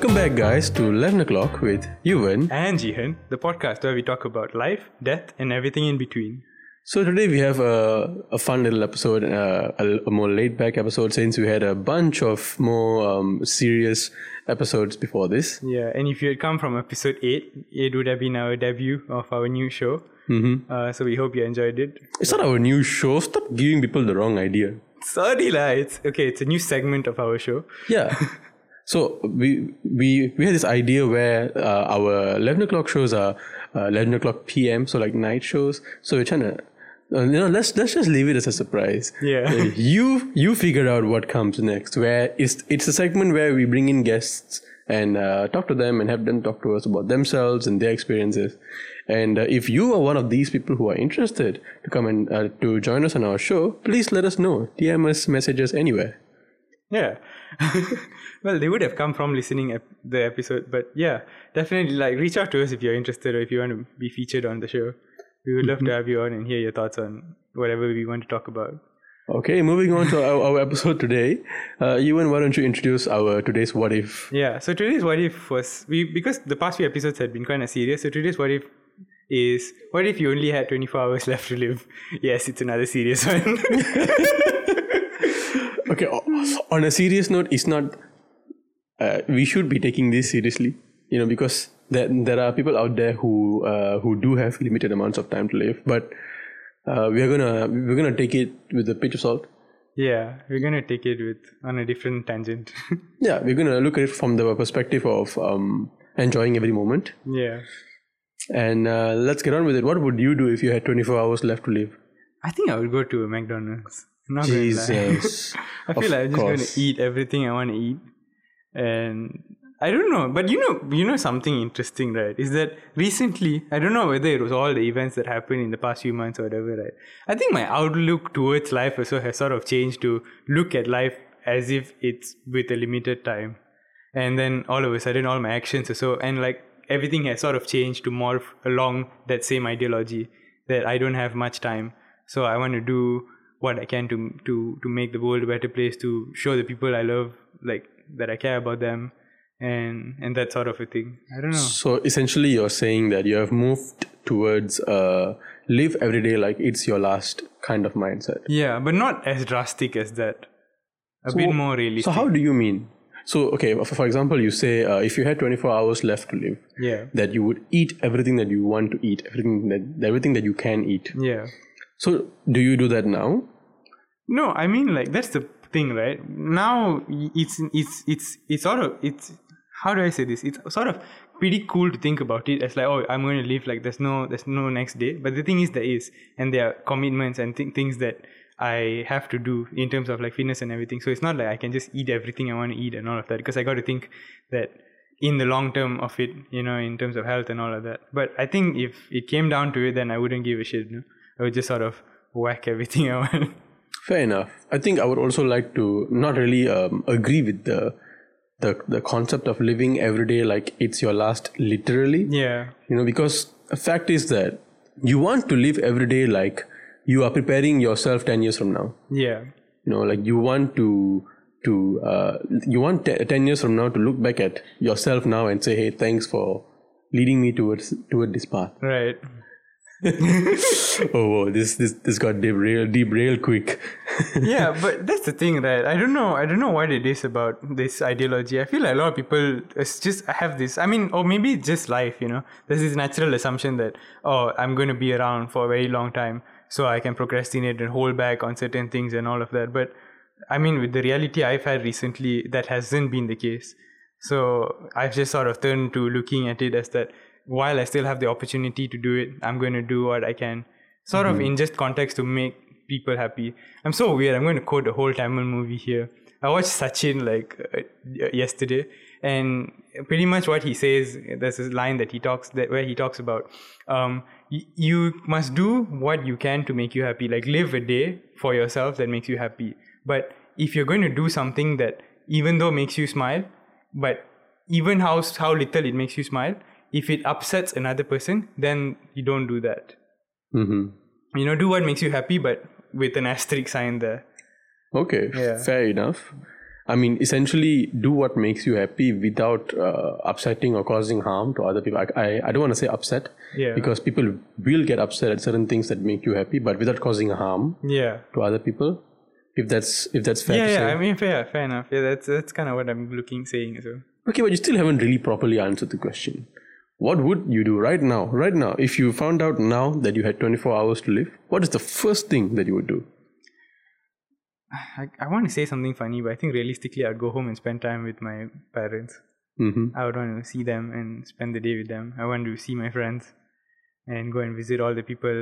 Welcome back, guys, to 11 o'clock with Yuvan. and Jihan, the podcast where we talk about life, death, and everything in between. So, today we have a, a fun little episode, uh, a, a more laid back episode since we had a bunch of more um, serious episodes before this. Yeah, and if you had come from episode 8, it would have been our debut of our new show. Mm-hmm. Uh, so we hope you enjoyed it. It's not our new show. Stop giving people the wrong idea. Sorry, lah. It's okay. It's a new segment of our show. Yeah. so we we we had this idea where uh, our eleven o'clock shows are uh, eleven o'clock p.m. So like night shows. So we're trying to. Uh, you know, let's let's just leave it as a surprise. Yeah. Uh, you you figure out what comes next. Where it's it's a segment where we bring in guests and uh, talk to them and have them talk to us about themselves and their experiences. And uh, if you are one of these people who are interested to come and uh, to join us on our show, please let us know. DM us messages anywhere. Yeah. well, they would have come from listening ep- the episode, but yeah, definitely like reach out to us if you're interested or if you want to be featured on the show. We would love to have you on and hear your thoughts on whatever we want to talk about. Okay, moving on to our, our episode today. Uh, Yuvan, why don't you introduce our today's what if? Yeah, so today's what if was we because the past few episodes had been kind of serious. So today's what if is what if you only had 24 hours left to live? Yes, it's another serious one. Okay, on a serious note, it's not. Uh, we should be taking this seriously, you know, because there, there are people out there who uh, who do have limited amounts of time to live, but uh, we're gonna we're gonna take it with a pinch of salt. yeah, we're gonna take it with on a different tangent. Yeah, we're gonna look at it from the perspective of um, enjoying every moment. yeah, And uh, let's get on with it. What would you do if you had 24 hours left to live? I think I would go to a McDonald's. Not gonna lie. Jesus. I feel like I'm just gonna eat everything I want to eat, and I don't know. But you know, you know something interesting, right? Is that recently I don't know whether it was all the events that happened in the past few months or whatever, right? I think my outlook towards life also has sort of changed to look at life as if it's with a limited time, and then all of a sudden all my actions are so and like everything has sort of changed to morph along that same ideology that I don't have much time, so I want to do what I can to to to make the world a better place, to show the people I love like that I care about them, and and that sort of a thing. I don't know. So essentially, you're saying that you have moved towards uh, live every day like it's your last kind of mindset. Yeah, but not as drastic as that. A bit more realistic. So how do you mean? So okay, for, for example, you say uh, if you had 24 hours left to live, yeah, that you would eat everything that you want to eat, everything that everything that you can eat. yeah. So do you do that now? No, I mean like that's the thing, right? Now it's it's it's it's sort of it's how do I say this? It's sort of pretty cool to think about it as like oh I'm going to live like there's no there's no next day. But the thing is there is, and there are commitments and th- things that I have to do in terms of like fitness and everything. So it's not like I can just eat everything I want to eat and all of that because I got to think that in the long term of it, you know, in terms of health and all of that. But I think if it came down to it, then I wouldn't give a shit. I would just sort of whack everything want. Fair enough. I think I would also like to not really um, agree with the the the concept of living every day like it's your last literally. yeah. you know because the fact is that you want to live every day like you are preparing yourself 10 years from now Yeah. you know like you want to to uh, you want te- 10 years from now to look back at yourself now and say hey thanks for leading me towards toward this path Right. oh whoa, this this this got deep real deep real quick yeah, but that's the thing, right? I don't know. I don't know what it is about this ideology. I feel like a lot of people it's just have this. I mean, or maybe just life. You know, there's this natural assumption that oh, I'm going to be around for a very long time, so I can procrastinate and hold back on certain things and all of that. But I mean, with the reality I've had recently, that hasn't been the case. So I've just sort of turned to looking at it as that while I still have the opportunity to do it, I'm going to do what I can, sort of in just context to make people happy. I'm so weird. I'm going to quote a whole Tamil movie here. I watched Sachin like uh, yesterday, and pretty much what he says. There's this line that he talks that where he talks about, um, y- you must do what you can to make you happy. Like live a day for yourself that makes you happy. But if you're going to do something that even though makes you smile, but even how how little it makes you smile, if it upsets another person, then you don't do that. hmm You know, do what makes you happy, but with an asterisk sign there. okay Yeah. fair enough I mean, essentially, do what makes you happy without uh, upsetting or causing harm to other people. I, I, I don't want to say upset Yeah. because people will get upset at certain things that make you happy, but without causing harm Yeah. to other people. If that's if that's fair Yeah, yeah. I mean, fair, fair enough. Yeah, that's that's kind of what I'm looking saying as well. Okay, but you still haven't really properly answered the question. What would you do right now? Right now, if you found out now that you had 24 hours to live, what is the first thing that you would do? I, I want to say something funny, but I think realistically, I'd go home and spend time with my parents. hmm I would want to see them and spend the day with them. I want to see my friends and go and visit all the people.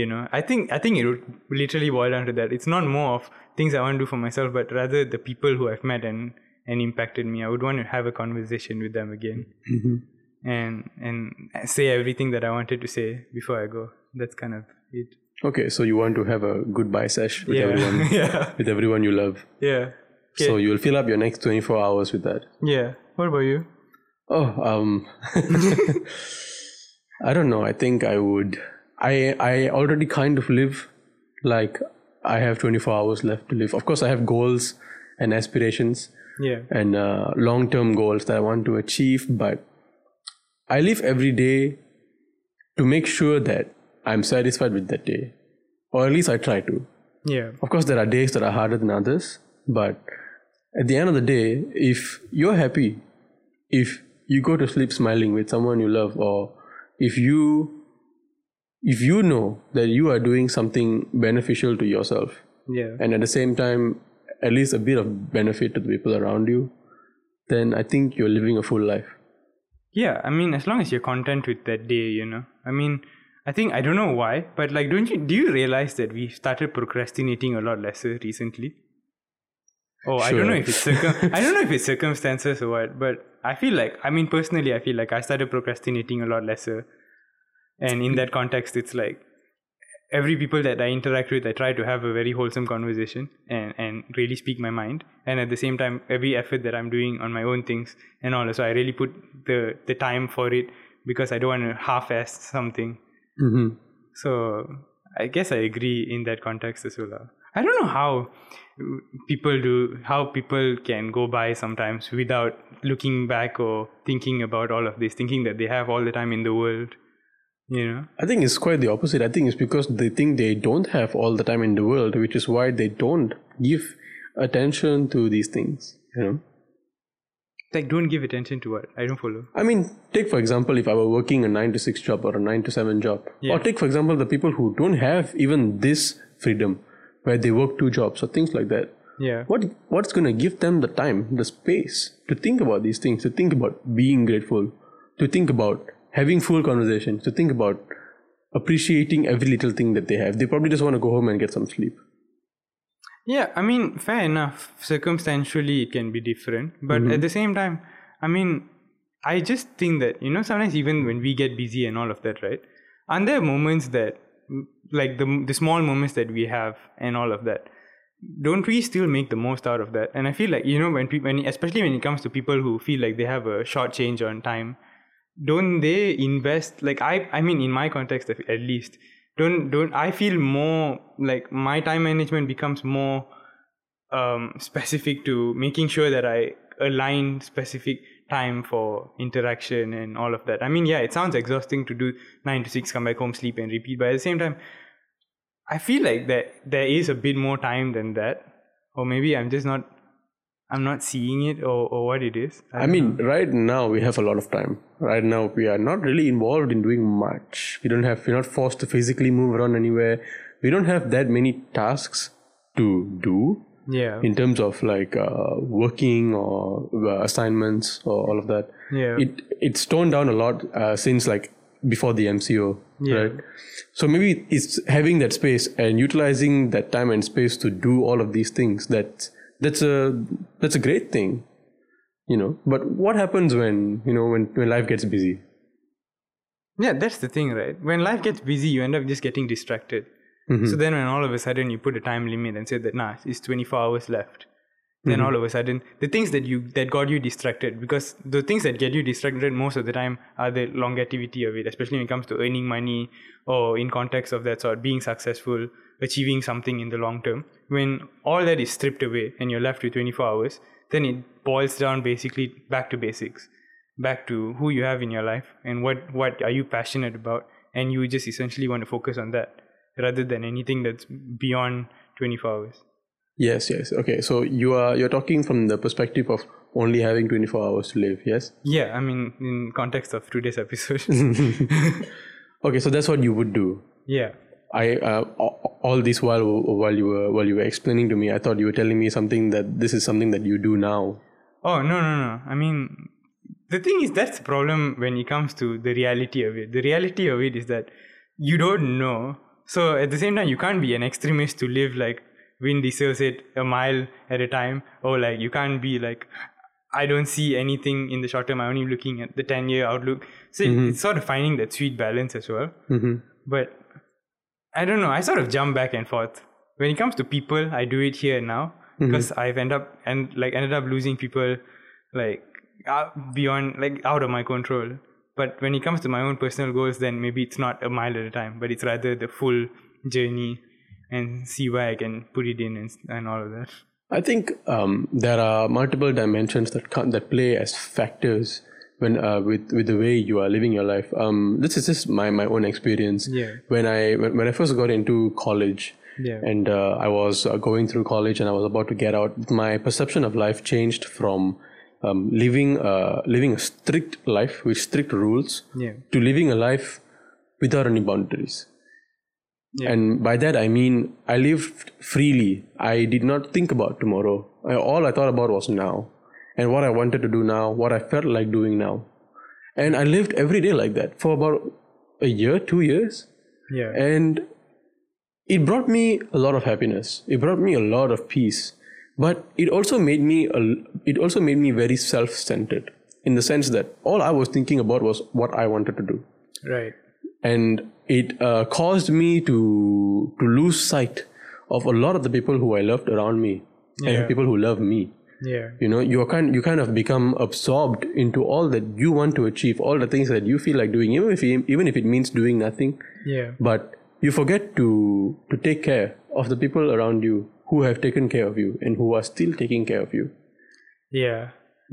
You know, I think I think it would literally boil down to that. It's not more of things I want to do for myself, but rather the people who I've met and and impacted me. I would want to have a conversation with them again hmm and and say everything that I wanted to say before I go. That's kind of it. Okay, so you want to have a goodbye sesh with yeah, everyone, yeah, with everyone you love. yeah. Okay. So you'll fill up your next 24 hours with that. yeah. What about you? Oh, um, I don't know. I think I would. I I already kind of live like I have 24 hours left to live. Of course, I have goals and aspirations Yeah. and uh, long-term goals that I want to achieve, but I live every day to make sure that I'm satisfied with that day, or at least I try to. Yeah. Of course, there are days that are harder than others, but at the end of the day, if you're happy, if you go to sleep smiling with someone you love, or if you if you know that you are doing something beneficial to yourself, Yeah. and at the same time, at least a bit of benefit to the people around you, then I think you're living a full life. Yeah, I mean, as long as you're content with that day, you know. I mean, I think I don't know why, but like, don't you do you realize that we started procrastinating a lot lesser recently? Oh, I don't know if it's circum- I don't know if it's circumstances or what, but I feel like I mean personally, I feel like I started procrastinating a lot lesser, and in mm. that context, it's like every people that I interact with, I try to have a very wholesome conversation and and really speak my mind. And at the same time, every effort that I'm doing on my own things and all, so I really put the the time for it because I don't want to half-ass something. Mm-hmm. So I guess I agree in that context as well. I don't know how people do how people can go by sometimes without looking back or thinking about all of this, thinking that they have all the time in the world. You know. I think it's quite the opposite. I think it's because they think they don't have all the time in the world, which is why they don't give attention to these things. You know, Like, don't give attention to what I don't follow. I mean, take for example, if I were working a nine to six job or a nine to seven job, Yeah. or take for example the people who don't have even this freedom, where they work two jobs or things like that. Yeah. What what's going to give them the time, the space to think about these things, to think about being grateful, to think about having full conversations, to think about appreciating every little thing that they have. They probably just want to go home and get some sleep. Yeah, I mean, fair enough. Circumstantially, it can be different. But mm-hmm. at the same time, I mean, I just think that, you know, sometimes even when we get busy and all of that, right? And there moments that, like the, the small moments that we have and all of that, don't we still make the most out of that? And I feel like, you know, when people, when, especially when it comes to people who feel like they have a short change on time, don't they invest like i i mean in my context at least don't don't i feel more like my time management becomes more um specific to making sure that i align specific time for interaction and all of that. I mean yeah it sounds exhausting to do 9 to 6 come back home sleep and repeat but at the same time i feel like that there is a bit more time than that. Or maybe i'm just not i'm not seeing it or, or what it is I mean, right now we have a lot of time. Right now we are not really involved in doing much. We don't have, we're not forced to physically move around anywhere. We don't have that many tasks to do yeah in terms of like uh, working or uh, assignments or all of that. yeah It it's toned down a lot uh, since like before the MCO, Yeah. right? So maybe it's having that space and utilizing that time and space to do all of these things. That that's a that's a great thing, you know. But what happens when you know when when life gets busy? Yeah, that's the thing, right? When life gets busy, you end up just getting distracted. Mm-hmm. So then, when all of a sudden you put a time limit and say that nah, it's 24 hours left, then mm-hmm. all of a sudden the things that you that got you distracted because the things that get you distracted most of the time are the longevity of it, especially when it comes to earning money or in context of that sort, being successful, achieving something in the long term. When all that is stripped away and you're left with 24 hours, then it boils down basically back to basics, back to who you have in your life and what what are you passionate about, and you just essentially want to focus on that rather than anything that's beyond 24 hours. Yes, yes. Okay, so you are you're talking from the perspective of only having 24 hours to live. Yes. Yeah, I mean, in context of today's episode. Okay, so that's what you would do. yeah. I uh, all this while while you were while you were explaining to me, I thought you were telling me something that this is something that you do now. Oh no no no! I mean, the thing is that's the problem when it comes to the reality of it. The reality of it is that you don't know. So at the same time, you can't be an extremist to live like Vin Diesel said, a mile at a time, or like you can't be like, I don't see anything in the short term. I'm only looking at the ten year outlook. So it's sort of finding that sweet balance as well. Mm-hmm. But I don't know. I sort of jump back and forth. When it comes to people, I do it here and now because I've ended up and like ended up losing people like out beyond like out of my control. But when it comes to my own personal goals, then maybe it's not a mile at a time, but it's rather the full journey and see where I can put it in and, and all of that. I think um, there are multiple dimensions that that play as factors when uh, with with the way you are living your life. Um, this is just my, my own experience. Yeah. When I when, when I first got into college, Yeah. and uh, I was uh, going through college and I was about to get out, my perception of life changed from um, living uh, living a strict life with strict rules Yeah. to living a life without any boundaries. Yeah. And by that I mean I lived freely. I did not think about tomorrow. I, all I thought about was now and what I wanted to do now, what I felt like doing now. And I lived every day like that for about a year, two years. Yeah. And it brought me a lot of happiness. It brought me a lot of peace. But it also made me a, it also made me very self-centered in the sense that all I was thinking about was what I wanted to do Right. and it uh, caused me to to lose sight of a lot of the people who I loved around me Yeah. and people who love me. Yeah. You know, you kind you kind of become absorbed into all that you want to achieve, all the things that you feel like doing, even if you, even if it means doing nothing. Yeah. But you forget to to take care of the people around you who have taken care of you and who are still taking care of you. Yeah.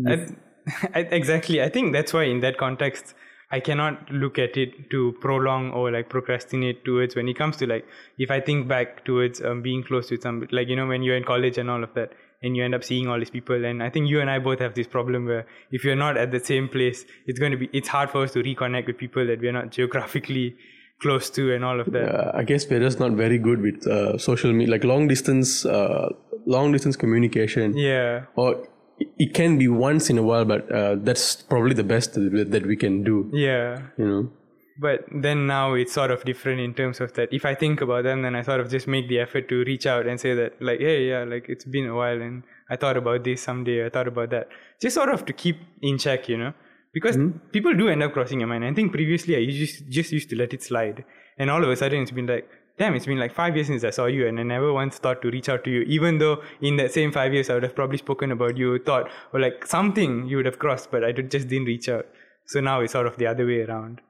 I, I, exactly. I think that's why, in that context, I cannot look at it to prolong or like procrastinate towards when it comes to like, if I think back towards um, being close with some, like, you know, when you're in college and all of that, and you end up seeing all these people. And I think you and I both have this problem where if you're not at the same place, it's going to be, it's hard for us to reconnect with people that we're not geographically close to and all of that. Uh, I guess we're just not very good with uh, social media, like long distance, uh, long distance communication. Yeah. or it can be once in a while but uh, that's probably the best that that we can do Yeah. you know but then now it's sort of different in terms of that. If i think about them then i sort of just make the effort to reach out and say that like hey yeah like it's been a while and i thought about this someday i thought about that. Just sort of to keep in check you know? Because hmm? people do end up crossing your mind. I think previously i just just used to let it slide. And all of a sudden it's been like damn it's been like five years since i saw you and i never once thought to reach out to you even though in that same five years i would have probably spoken about you thought or like something you would have crossed but i just didn't reach out. So now it's sort of the other way around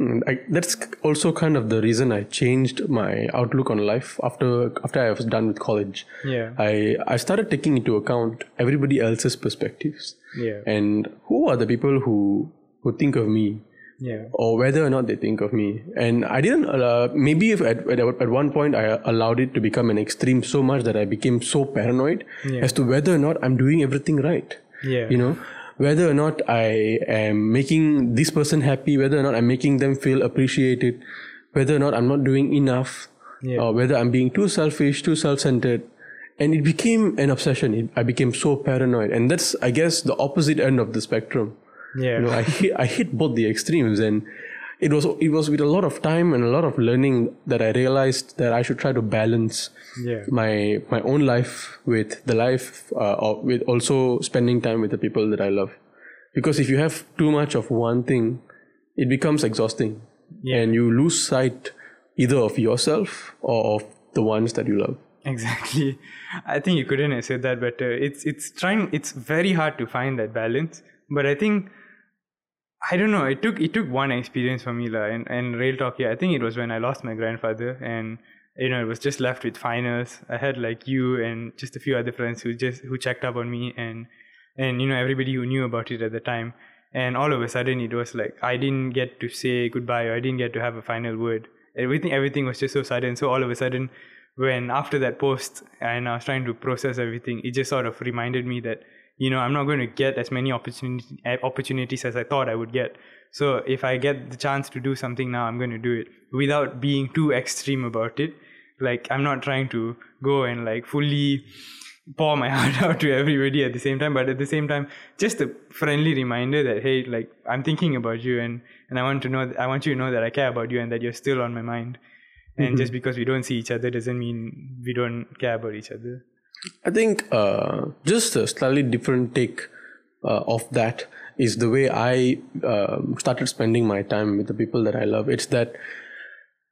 I, that's also kind of the reason I changed my outlook on life after after I was done with college. yeah I I started taking into account everybody else's perspectives yeah and who are the people who who think of me yeah or whether or not they think of me. And I didn't, uh, maybe if at, at, at one point I allowed it to become an extreme so much that I became so paranoid Yeah. as to whether or not I'm doing everything right. yeah You know, whether or not I am making this person happy, whether or not I'm making them feel appreciated, whether or not I'm not doing enough, Yeah. or whether I'm being too selfish, too self centered. And it became an obsession. It, I became so paranoid. And that's, I guess, the opposite end of the spectrum yeah you know, I hit, I hit both the extremes, and it was it was with a lot of time and a lot of learning that I realized that I should try to balance yeah my my own life with the life uh, of, with also spending time with the people that I love, because if you have too much of one thing, it becomes exhausting, Yeah. and you lose sight either of yourself or of the ones that you love. Exactly. I think you couldn't have said that better. It's it's trying it's very hard to find that balance. But I think I don't know, it took it took one experience for me la, and, and rail talk, yeah, I think it was when I lost my grandfather and you know, it was just left with finals. I had like you and just a few other friends who just who checked up on me and and you know everybody who knew about it at the time. And all of a sudden, it was like I didn't get to say goodbye or I didn't get to have a final word. Everything everything was just so sudden. So all of a sudden, when after that post and I was trying to process everything, it just sort of reminded me that you know I'm not going to get as many opportunities opportunities as I thought I would get. So if I get the chance to do something now, I'm going to do it without being too extreme about it. Like I'm not trying to go and like fully pour my heart out to everybody at the same time, but at the same time, just a friendly reminder that hey, like I'm thinking about you and and I want to know I want you to know that I care about you and that you're still on my mind. And Mm-hmm. just because we don't see each other doesn't mean we don't care about each other. I think uh, just a slightly different take uh, of that is the way I um, started spending my time with the people that I love. It's that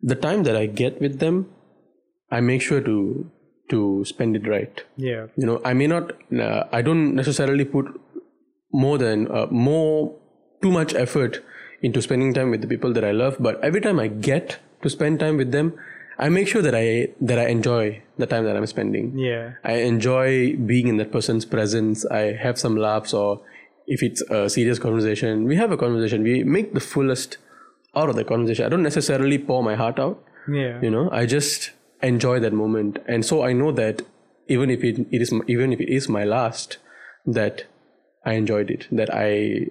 the time that I get with them, I make sure to to spend it right. Yeah. You know, I may not, uh, I don't necessarily put more than uh, more too much effort into spending time with the people that I love, but every time I get to spend time with them, I make sure that I that I enjoy the time that I'm spending. Yeah. I enjoy being in that person's presence. I have some laughs, or if it's a serious conversation, we have a conversation. We make the fullest out of the conversation. I don't necessarily pour my heart out. Yeah. You know, I just enjoy that moment, and so I know that even if it, it is even if it is my last, that I enjoyed it. That I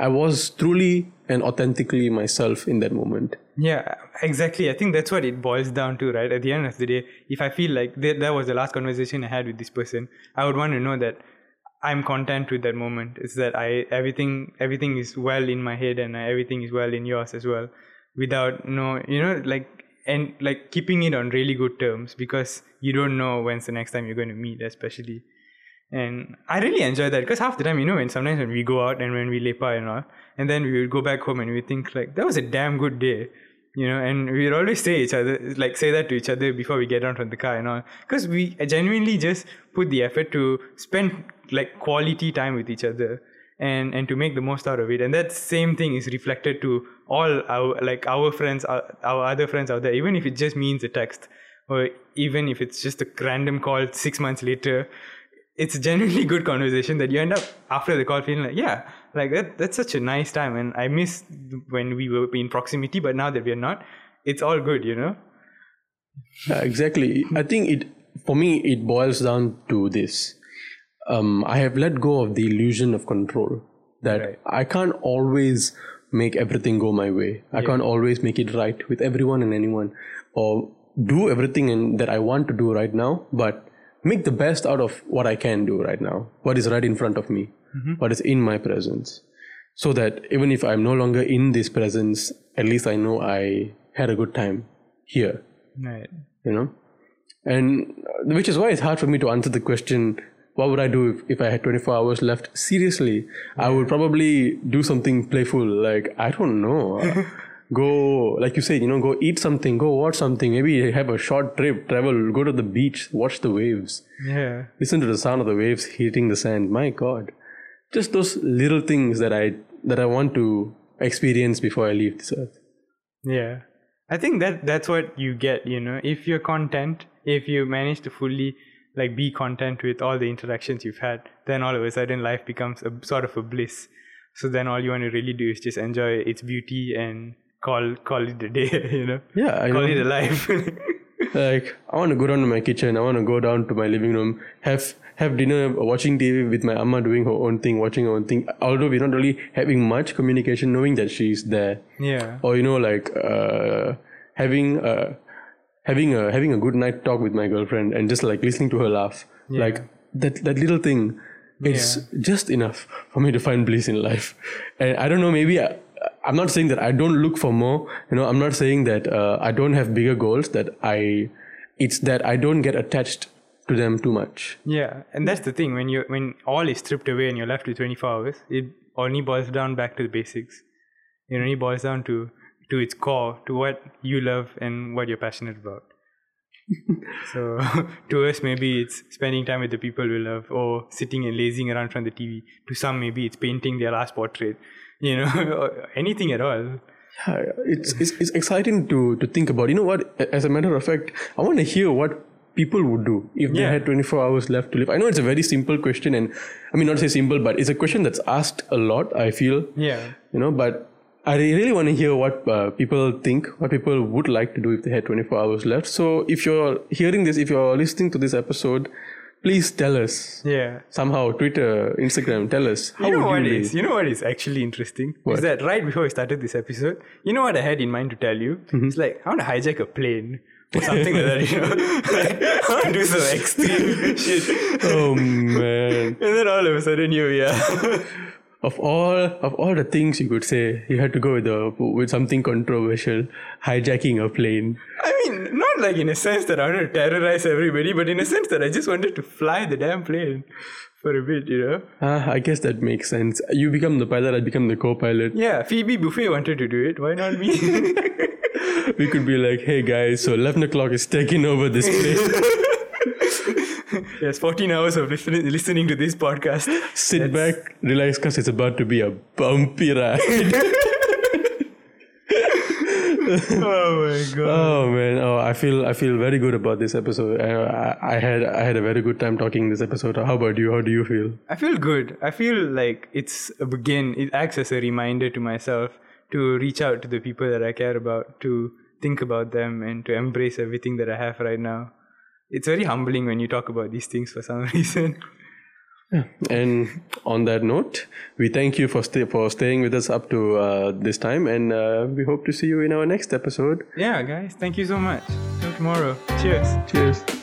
I was truly and authentically myself in that moment. Yeah, exactly. I think that's what it boils down to, right? At the end of the day, if I feel like that, was the last conversation I had with this person, I would want to know that I'm content with that moment. It's that I everything everything is well in my head and everything is well in yours as well, without no, you know, like and like keeping it on really good terms because you don't know when's the next time you're going to meet, especially. And I really enjoy that because half the time, you know, when sometimes when we go out and when we lepak and all, and then we would go back home and we think like that was a damn good day, you know, and we'd always say each other like say that to each other before we get out from the car and all, because we genuinely just put the effort to spend like quality time with each other and and to make the most out of it. And that same thing is reflected to all our like our friends our, our other friends out there even if it just means a text or even if it's just a random call six months later it's a genuinely good conversation that you end up after the call feeling like yeah like that that's such a nice time and i miss when we were in proximity but now that we're not it's all good you know Yeah, exactly. I think it for me it boils down to this. Um, I have let go of the illusion of control. That Right. I can't always make everything go my way. I can't always make it right with everyone and anyone, or do everything in, that I want to do right now. But make the best out of what I can do right now. What is right in front of me. What is in my presence. So that even if I'm no longer in this presence, at least I know I had a good time here right you know and uh, which is why it's hard for me to answer the question what would i do if, if i had 24 hours left seriously i would probably do something playful like i don't know go like you said you know go eat something go watch something maybe have a short trip travel go to the beach watch the waves yeah listen to the sound of the waves hitting the sand my god just those little things that i that i want to experience before i leave this earth Yeah. I think that that's what you get, you know. If you're content, if you manage to fully like be content with all the interactions you've had, then all of a sudden life becomes a sort of a bliss. So then all you want to really do is just enjoy its beauty and call call it a day, you know. yeah i Call know it a life. like i want to go down to my kitchen i want to go down to my living room have have dinner watching tv with my amma doing her own thing watching her own thing although we're not really having much communication knowing that she's there yeah. or you know like uh, having uh, having a having a good night talk with my girlfriend and just like listening to her laugh Yeah. like that that little thing it's just enough for me to find bliss in life and i don't know maybe I, i'm not saying that i don't look for more you know i'm not saying that uh, i don't have bigger goals that i it's that i don't get attached to them too much Yeah, and that's the thing when you when all is stripped away and you're left with 24 hours, it only boils down back to the basics. It only boils down to to its core, to what you love and what you're passionate about. So to us, maybe it's spending time with the people we love, or sitting and lazing around from the TV. To some, maybe it's painting their last portrait, you know, anything at all. Yeah, it's, it's it's exciting to to think about. You know what? As a matter of fact, I want to hear what people would do if they Yeah. had 24 hours left to live. I know it's a very simple question, and I mean not say simple, but it's a question that's asked a lot. I feel, Yeah. you know, but I really want to hear what uh, people think, what people would like to do if they had 24 hours left. So if you're hearing this, if you're listening to this episode, please tell us Yeah. somehow, Twitter, Instagram, tell us how You know would what you is you know what is actually interesting What? is that right before we started this episode, you know what I had in mind to tell you? Mm-hmm. It's like I want to hijack a plane or something like that. You know, like, I want to do some extreme shit, Oh man. and then all of a sudden we are. Of all of all the things you could say, you had to go with the with something controversial, hijacking a plane. I mean, not like in a sense that I wanted to terrorize everybody, but in a sense that I just wanted to fly the damn plane for a bit. You know? Ah, I guess that makes sense. You become the pilot, I become the co-pilot. Yeah, Phoebe Buffay wanted to do it. Why not me? We could be like, hey guys, so eleven o'clock is taking over this plane. yes, 14 hours of listening, listening to this podcast. Sit back, relax, cause it's about to be a bumpy ride. Oh my god. oh man, oh I feel I feel very good about this episode. I, I, I had I had a very good time talking this episode. How about you? How do you feel? I feel good. I feel like it's a again, it acts as a reminder to myself to reach out to the people that I care about, to think about them, and to embrace everything that I have right now. It's very humbling when you talk about these things for some reason. Yeah. And on that note, we thank you for stay, for staying with us up to uh, this time, and uh, we hope to see you in our next episode. Yeah, guys, thank you so much. Till tomorrow. Cheers. Cheers.